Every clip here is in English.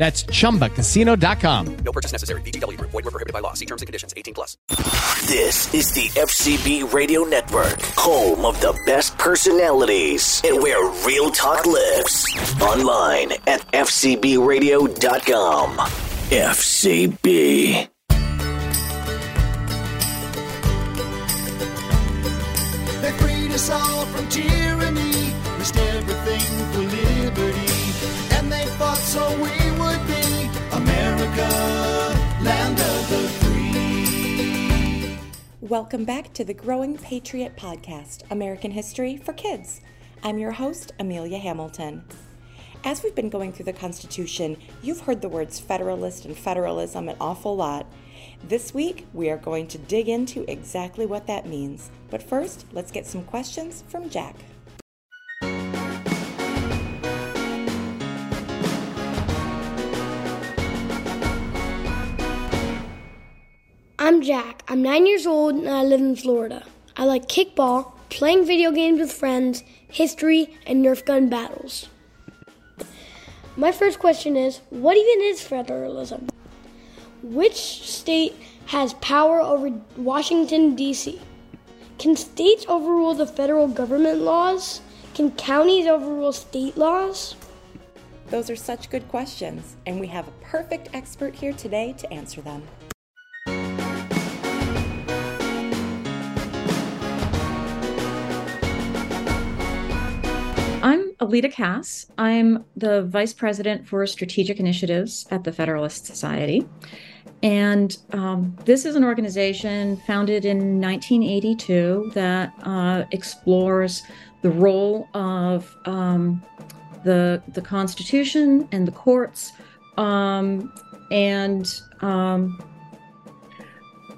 That's chumbacasino.com. No purchase necessary. VGW Group. Void were prohibited by law. See terms and conditions. 18 plus. This is the FCB Radio Network, home of the best personalities and where real talk lives. Online at fcbradio.com. FCB. They freed us all from tyranny, risked everything for liberty, and they fought so we Welcome back to the Growing Patriot Podcast, American History for Kids. I'm your host, Amelia Hamilton. As we've been going through the Constitution, you've heard the words Federalist and Federalism an awful lot. This week, we are going to dig into exactly what that means. But first, let's get some questions from Jack. I'm Jack. I'm nine years old and I live in Florida. I like kickball, playing video games with friends, history, and Nerf gun battles. My first question is what even is federalism? Which state has power over Washington, D.C.? Can states overrule the federal government laws? Can counties overrule state laws? Those are such good questions, and we have a perfect expert here today to answer them. I'm Kass. I'm the Vice President for Strategic Initiatives at the Federalist Society. And um, this is an organization founded in 1982 that uh, explores the role of um, the, the Constitution and the courts. Um, and um,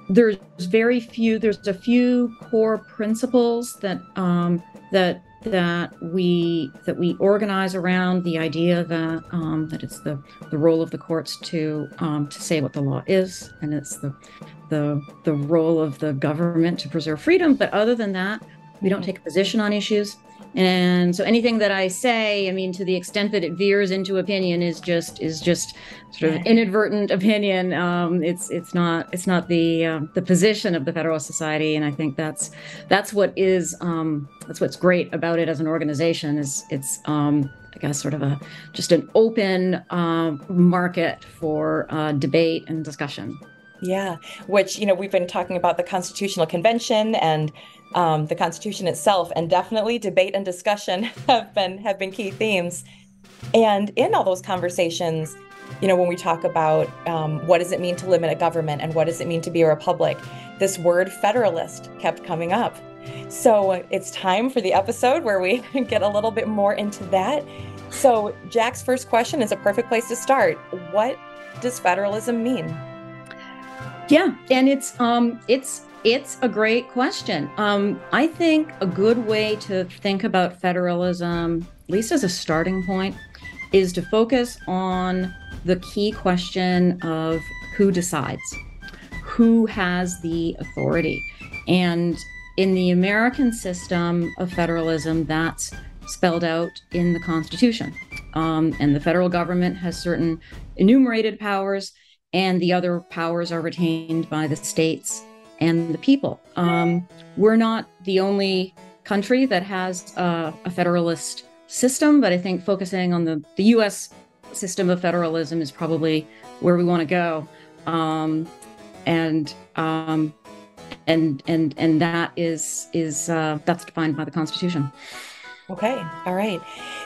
there's very few, there's a few core principles that, um, that that we that we organize around the idea that um, that it's the the role of the courts to um, to say what the law is, and it's the the the role of the government to preserve freedom. But other than that, we don't take a position on issues. And so anything that I say, I mean, to the extent that it veers into opinion, is just is just sort of inadvertent opinion. Um, it's it's not it's not the uh, the position of the Federalist Society, and I think that's that's what is um, that's what's great about it as an organization is it's um, I guess sort of a just an open uh, market for uh, debate and discussion. Yeah, which, you know, we've been talking about the Constitutional Convention and um, the Constitution itself, and definitely debate and discussion have been have been key themes. And in all those conversations, you know, when we talk about um, what does it mean to limit a government and what does it mean to be a republic, this word federalist kept coming up. So it's time for the episode where we get a little bit more into that. So Jack's first question is a perfect place to start. What does federalism mean? Yeah, and it's um it's it's a great question. Um, I think a good way to think about federalism, at least as a starting point, is to focus on the key question of who decides, who has the authority. And in the American system of federalism, that's spelled out in the Constitution. Um, and the federal government has certain enumerated powers, and the other powers are retained by the states and the people. Um, we're not the only country that has a federalist system, but I think focusing on the, the US system of federalism is probably where we want to go. Um, and um, and and and that is is uh, that's defined by the Constitution. Okay, all right.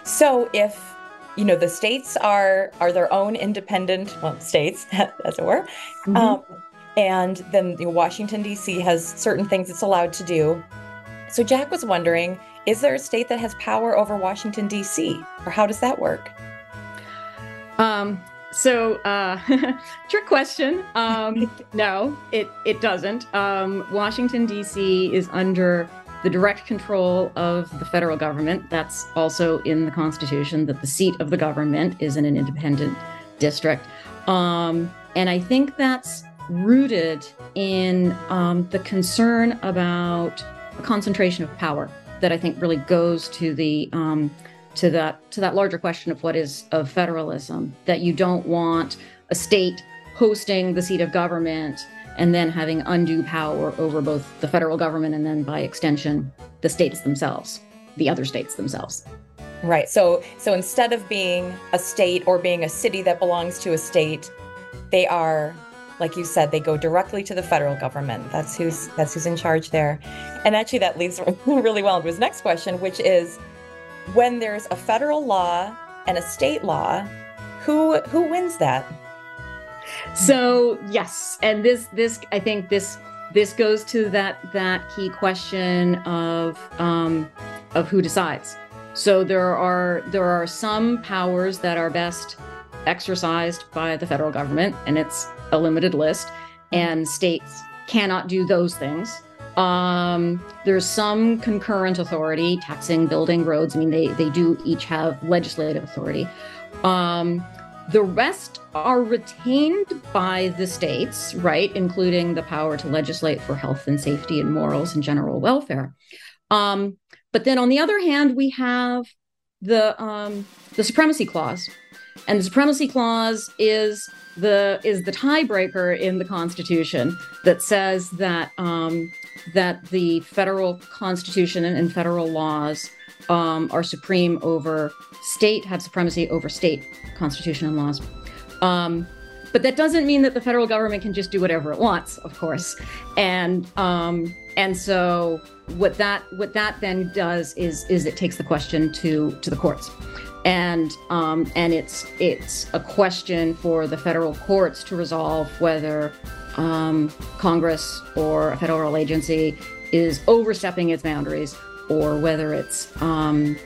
So if you know the states are are their own independent well states as it were, Mhm. um, and then you know, Washington D.C. has certain things it's allowed to do. So Jack was wondering, is there a state that has power over Washington D.C. or how does that work? Um, so, uh, trick question. Um, no, it it doesn't. Um, Washington D.C. is under the direct control of the federal government. That's also in the Constitution that the seat of the government is in an independent district. Um, and I think that's rooted in um, the concern about a concentration of power that I think really goes to the um, to that to that larger question of what is of federalism that you don't want a state hosting the seat of government and then having undue power over both the federal government and then by extension the states themselves the other states themselves Right. So so instead of being a state or being a city that belongs to a state, they are like you said they go directly to the federal government. That's who's that's who's in charge there. And actually that leads really well into his next question, which is when there's a federal law and a state law, who who wins that? So yes and this this i think this this goes to that that key question of um of who decides. So there are there are some powers that are best exercised by the federal government and it's a limited list and states cannot do those things. Um there's some concurrent authority taxing building roads i mean they they do each have legislative authority. Um the rest are retained by the states, right, including the power to legislate for health and safety and morals and general welfare. Um, but then on the other hand, we have the um, the supremacy clause, and the supremacy clause is the is the tiebreaker in the Constitution that says that um, that the federal Constitution and, and federal laws um, are supreme over state, have supremacy over state constitution and laws. Um, but that doesn't mean that the federal government can just do whatever it wants, of course. And um, and so what that what that then does is is it takes the question to to the courts. And um, and it's it's a question for the federal courts to resolve whether um, Congress or a federal agency is overstepping its boundaries or whether it's um,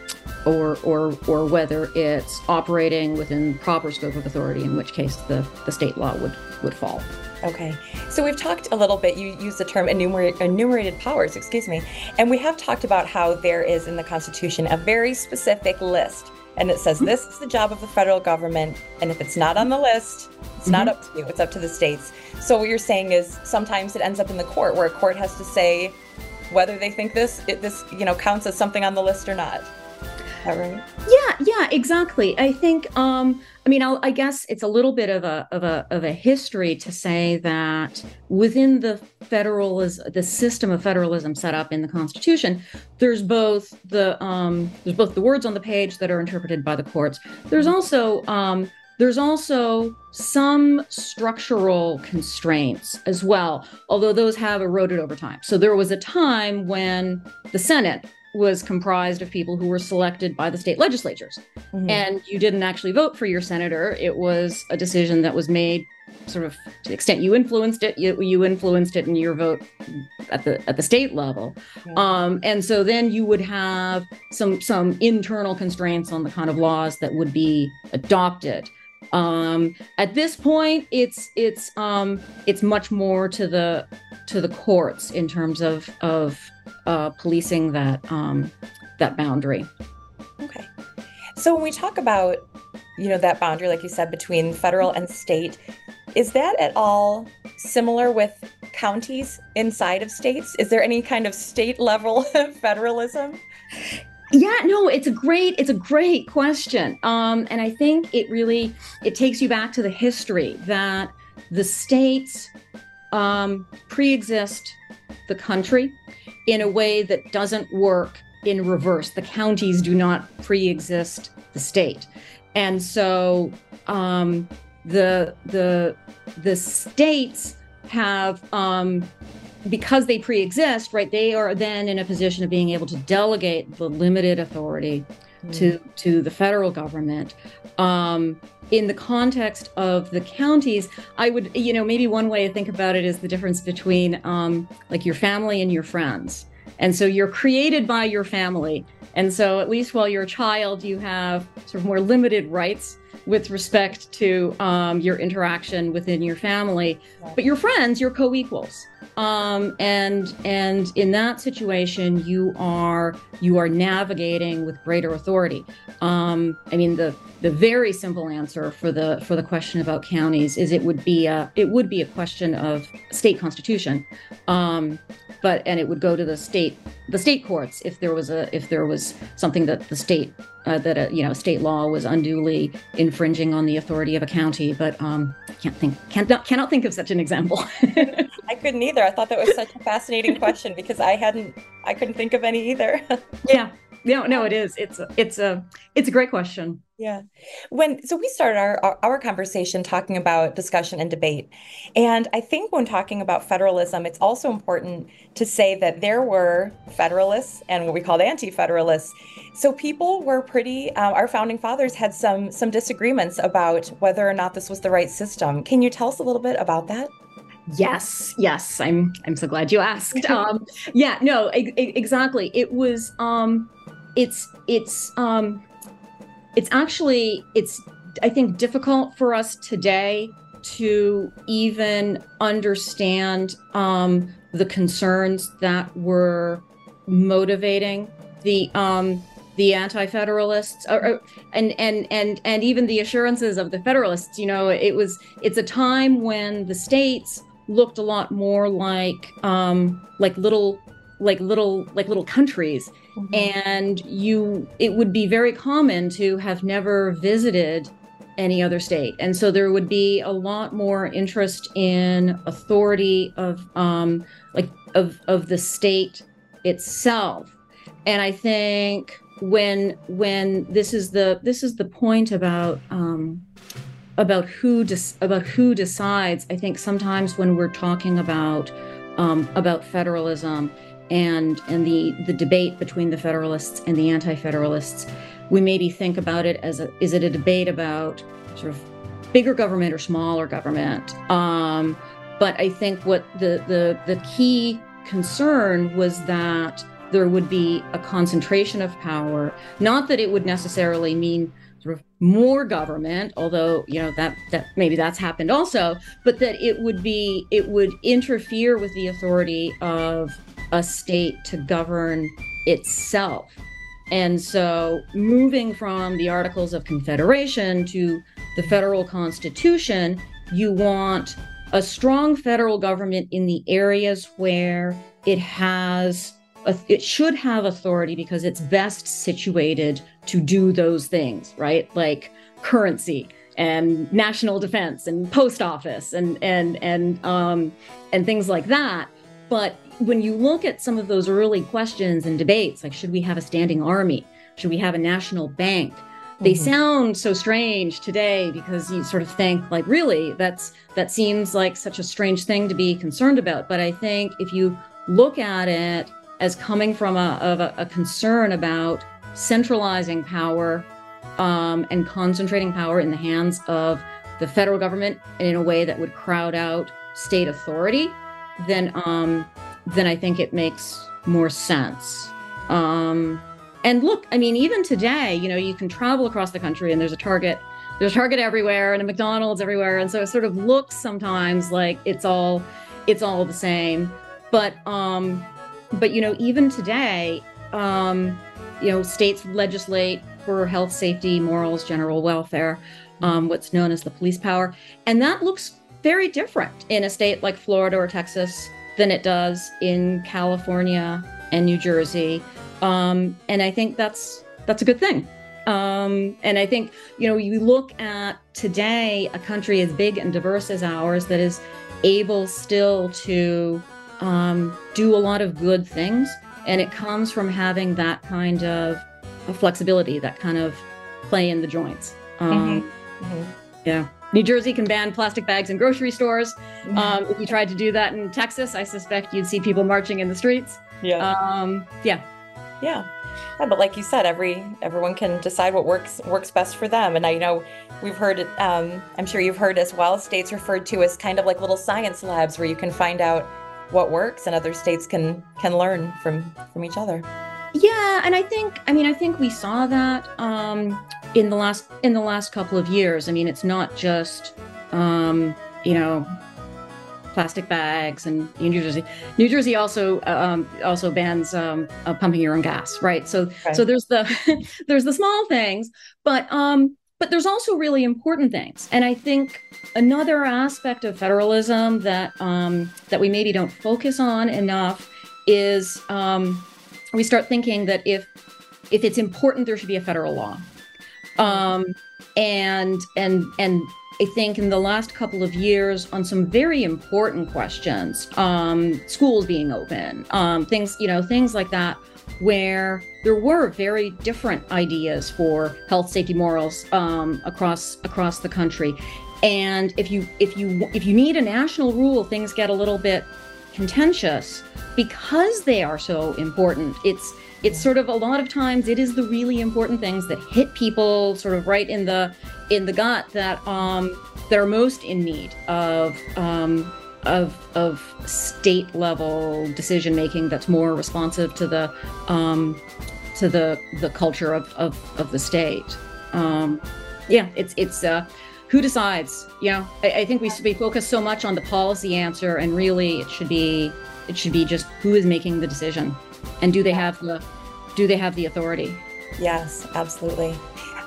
or or or whether it's operating within proper scope of authority, in which case the, the state law would would fall. Okay. So we've talked a little bit, you use the term enumerate, enumerated powers, excuse me, and we have talked about how there is in the Constitution a very specific list. And it says mm-hmm. this is the job of the federal government. And if it's not on the mm-hmm. list, it's not mm-hmm. up to you, it's up to the states. So what you're saying is sometimes it ends up in the court where a court has to say whether they think this it, this you know counts as something on the list or not. Right? Yeah, yeah, exactly. I think um I mean I'll, I guess it's a little bit of a of a of a history to say that within the federalism the system of federalism set up in the Constitution, there's both the um there's both the words on the page that are interpreted by the courts. There's also um there's also some structural constraints as well, although those have eroded over time. So there was a time when the Senate was comprised of people who were selected by the state legislatures. And you didn't actually vote for your senator. It was a decision that was made sort of to the extent you influenced it, you, you influenced it in your vote at the at the state level. Um, and so then you would have some some internal constraints on the kind of laws that would be adopted. Um, at this point, it's it's um, it's much more to the to the courts in terms of of uh, policing that um, that boundary. Okay. So when we talk about, you know, that boundary, like you said, between federal and state, is that at all similar with counties inside of states? Is there any kind of state level federalism? Yeah, no, it's a great it's a great question. Um, and I think it really it takes you back to the history that the states um, pre-exist the country in a way that doesn't work in reverse. The counties do not pre-exist the state, and so um, the the the states have um, because they pre-exist, right? They are then in a position of being able to delegate the limited authority to to the federal government. Um, in the context of the counties, I would, you know, maybe one way to think about it is the difference between um, like your family and your friends. And so you're created by your family. And so, at least while you're a child, you have sort of more limited rights with respect to um, your interaction within your family. But your friends, you're co equals. Um, and and in that situation, you are you are navigating with greater authority. Um, I mean, the the very simple answer for the for the question about counties is it would be a it would be a question of state constitution. Um, but and it would go to the state the state courts if there was a if there was something that the state uh, that a you know state law was unduly infringing on the authority of a county but um I can't think can't not, cannot think of such an example I couldn't either. I thought that was such a fascinating question because I hadn't, I couldn't think of any either. yeah no no it is it's a, it's a it's a great question Yeah. When so we started our, our our conversation talking about discussion and debate. And I think when talking about federalism, it's also important to say that there were federalists and what we called anti-federalists. So people were pretty uh, our founding fathers had some some disagreements about whether or not this was the right system. Can you tell us a little bit about that? Yes, yes, I'm I'm so glad you asked. Um, yeah, no, e- e- exactly. It was um, it's it's um, it's actually it's I think difficult for us today to even understand um, the concerns that were motivating the um, the anti-federalists or, and and and and even the assurances of the federalists you know it was it's a time when the states looked a lot more like um like little like little like little countries and you it would be very common to have never visited any other state. And so there would be a lot more interest in authority of um like of of the state itself. And i think when when this is the this is the point about um about who dis- about who decides i think sometimes when we're talking about um, about federalism and and the the debate between the federalists and the anti-federalists we maybe think about it as a is it a debate about sort of bigger government or smaller government? Um, but i think what the the the key concern was that there would be a concentration of power. Not that it would necessarily mean sort of more government although you know that that maybe that's happened also but that it would be it would interfere with the authority of a state to govern itself. And so moving from the articles of confederation to the federal constitution you want a strong federal government in the areas where it has it should have authority because it's best situated to do those things right? Like currency and national defense and post office and and and um and things like that. But when you look at some of those early questions and debates like should we have a standing army? Should we have a national bank? They Mhm. sound so strange today because you sort of think like really that's that seems like such a strange thing to be concerned about. But i think if you look at it as coming from a, of a, a concern about centralizing power um, and concentrating power in the hands of the federal government in a way that would crowd out state authority, then um, then I think it makes more sense. Um, and look, I mean, even today, you know, you can travel across the country and there's a Target, there's a Target everywhere and a McDonald's everywhere, and so it sort of looks sometimes like it's all it's all the same. But um, but you know, even today, um, you know, states legislate for health, safety, morals, general welfare, um, what's known as the police power, and that looks very different in a state like Florida or Texas than it does in California and New Jersey. Um, and I think that's that's a good thing. Um, and I think you know you look at today a country as big and diverse as ours that is able still to um, do a lot of good things, and it comes from having that kind of, flexibility, that kind of play in the joints. Um, Yeah. New Jersey can ban plastic bags in grocery stores. Um, if you tried to do that in Texas, I suspect you'd see people marching in the streets. Yeah. Um, yeah. Yeah. Yeah, but like you said, every everyone can decide what works works best for them. And I know we've heard, um, I'm sure you've heard as well, states referred to as kind of like little science labs where you can find out what works, and other states can can learn from from each other. Yeah, and I think I mean I think we saw that um, in the last in the last couple of years. I mean, it's not just um, you know plastic bags and New Jersey. New Jersey also um, also bans um, uh, pumping your own gas, right? So Right. so there's the there's the small things, but um, but there's also really important things. And I think another aspect of federalism that um, that we maybe don't focus on enough is um, we start thinking that if if it's important, there should be a federal law. Um, and and and I think in the last couple of years, on some very important questions, um, schools being open, um, things you know, things like that, where there were very different ideas for health, safety, morals um, across across the country. And if you if you if you need a national rule, things get a little bit contentious because they are so important. It's it's sort of a lot of times it is the really important things that hit people sort of right in the in the gut that um that are most in need of um of of state level decision making that's more responsive to the um to the the culture of of, of the state. Um yeah it's it's uh who decides? You know I, I think we we focus so much on the policy answer and really it should be it should be just who is making the decision and do they have the do they have the authority Yes, absolutely.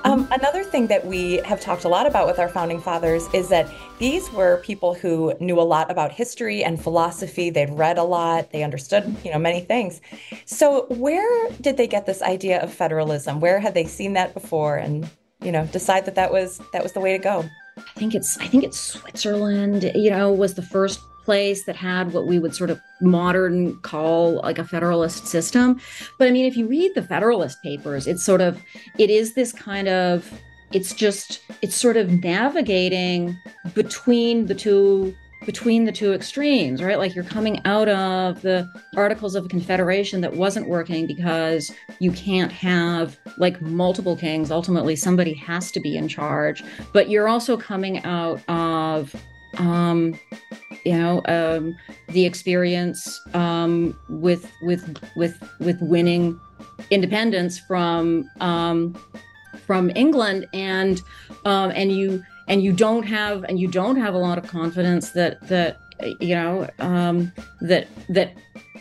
Um, another thing that we have talked a lot about with our founding fathers is that these were people who knew a lot about history and philosophy. They'd read a lot. They understood, you know, many things. So, where did they get this idea of federalism? Where had they seen that before, and you know, decide that that was that was the way to go? I think it's I think it's Switzerland, you know, was the first place that had what we would sort of modern call like a federalist system. But I mean, if you read the Federalist Papers, it's sort of it is this kind of it's just it's sort of navigating between the two between the two extremes, right? Like you're coming out of the Articles of Confederation that wasn't working because you can't have like multiple kings. Ultimately, somebody has to be in charge. But you're also coming out of, um, you know, um, the experience um, with with with with winning independence from um, from England, and um, and you and you don't have and you don't have a lot of confidence that that you know um, that that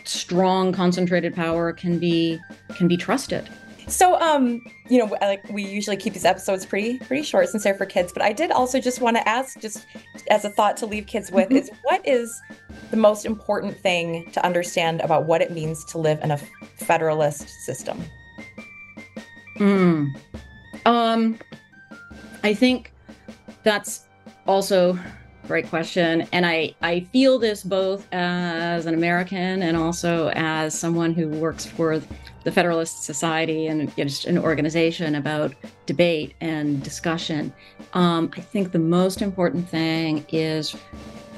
strong concentrated power can be can be trusted. So, um, you know, like we usually keep these episodes pretty pretty short since they're for kids. But I did also just want to ask, just as a thought to leave kids with, is what is the most important thing to understand about what it means to live in a federalist system? Mm. Um, I think that's also great question, and I I feel this both as an American and also as someone who works for the Federalist Society and just an organization about debate and discussion. Um, I think the most important thing is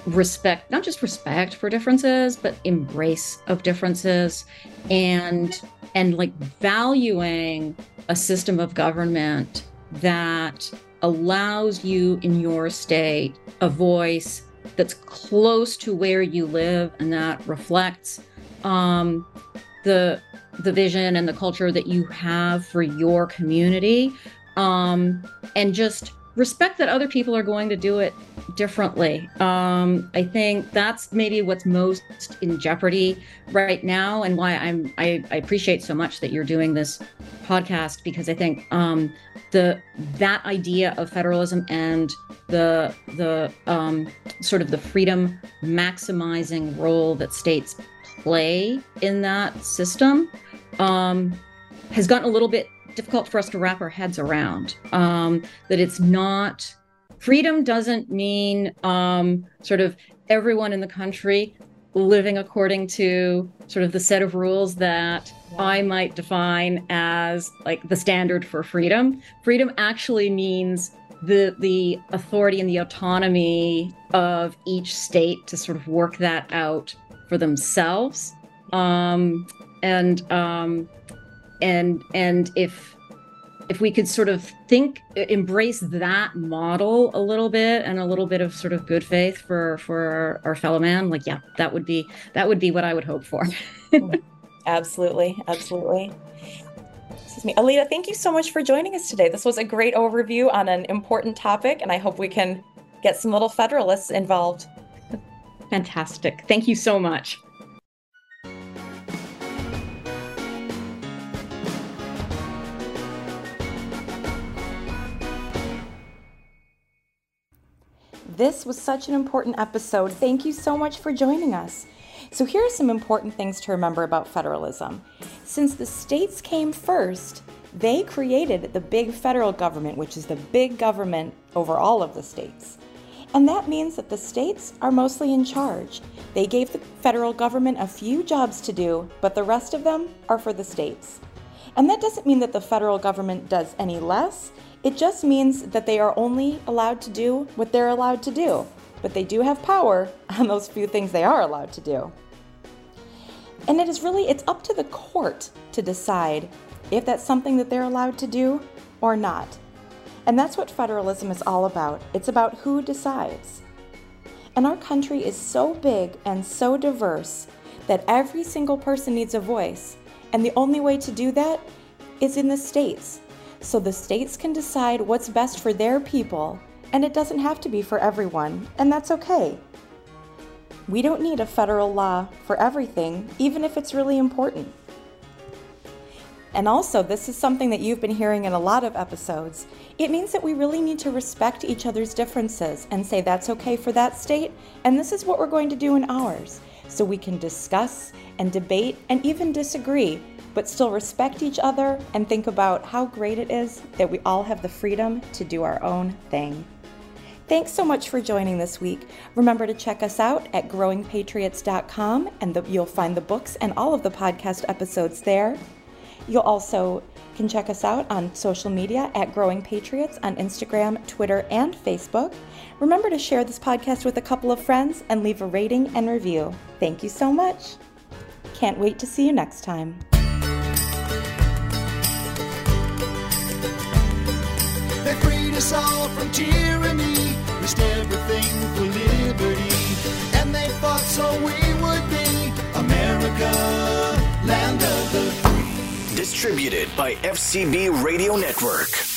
respect not just respect for differences but embrace of differences and and like valuing a system of government that allows you in your state a voice that's close to where you live and that reflects um, the the vision and the culture that you have for your community. Um, and just respect that other people are going to do it differently. Um, I think that's maybe what's most in jeopardy right now, and why I'm I, I appreciate so much that you're doing this podcast because I think um, the that idea of federalism and the the um, sort of the freedom maximizing role that states play in that system um, has gotten a little bit difficult for us to wrap our heads around. Um, that it's not freedom doesn't mean um, sort of everyone in the country living according to sort of the set of rules that I might define as like the standard for freedom. Freedom actually means the the authority and the autonomy of each state to sort of work that out for themselves. Um, and um, and and if if we could sort of think embrace that model a little bit and a little bit of sort of good faith for for our, our fellow man like yeah that would be that would be what i would hope for. Absolutely absolutely. Excuse me. Alida thank you so much for joining us today. This was a great overview on an important topic and i hope we can get some little federalists involved. Fantastic. Thank you so much This was such an important episode. Thank you so much for joining us. So, here are some important things to remember about federalism. Since the states came first, they created the big federal government, which is the big government over all of the states. And that means that the states are mostly in charge. They gave the federal government a few jobs to do, but the rest of them are for the states. And that doesn't mean that the federal government does any less. It just means that they are only allowed to do what they're allowed to do, but they do have power on those few things they are allowed to do. And it is really it's up to the court to decide if that's something that they're allowed to do or not. And that's what federalism is all about. It's about who decides. And our country is so big and so diverse that every single person needs a voice. And the only way to do that is in the states so the states can decide what's best for their people, and it doesn't have to be for everyone, and that's okay. We don't need a federal law for everything, even if it's really important. And also, this is something that you've been hearing in a lot of episodes. It means that we really need to respect each other's differences and say that's okay for that state, and this is what we're going to do in ours. So we can discuss and debate and even disagree but still respect each other and think about how great it is that we all have the freedom to do our own thing. Thanks so much for joining this week. Remember to check us out at growingpatriots.com and the, you'll find the books and all of the podcast episodes there. You'll also can check us out on social media at Growing Patriots on Instagram, Twitter, and Facebook. Remember to share this podcast with a couple of friends and leave a rating and review. Thank you so much. Can't wait to see you next time. Us all from tyranny, risked everything for liberty. And they fought so we would be America, land of the free. Distributed by FCB Radio Network.